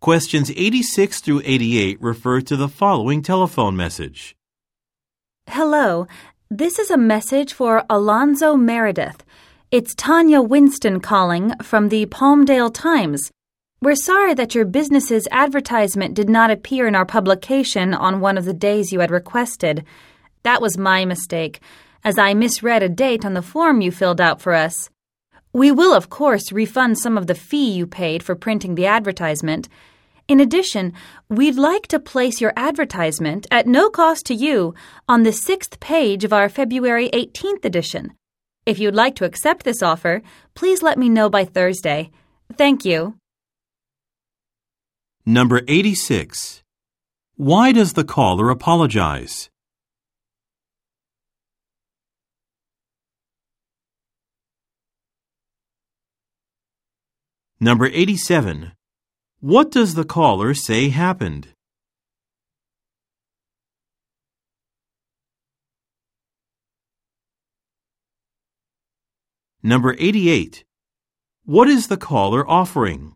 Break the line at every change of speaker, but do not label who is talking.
Questions 86 through 88 refer to the following telephone message.
Hello, this is a message for Alonzo Meredith. It's Tanya Winston calling from the Palmdale Times. We're sorry that your business's advertisement did not appear in our publication on one of the days you had requested. That was my mistake, as I misread a date on the form you filled out for us. We will, of course, refund some of the fee you paid for printing the advertisement. In addition, we'd like to place your advertisement at no cost to you on the sixth page of our February 18th edition. If you'd like to accept this offer, please let me know by Thursday. Thank you.
Number 86. Why does the caller apologize? Number 87. What does the caller say happened? Number 88. What is the caller offering?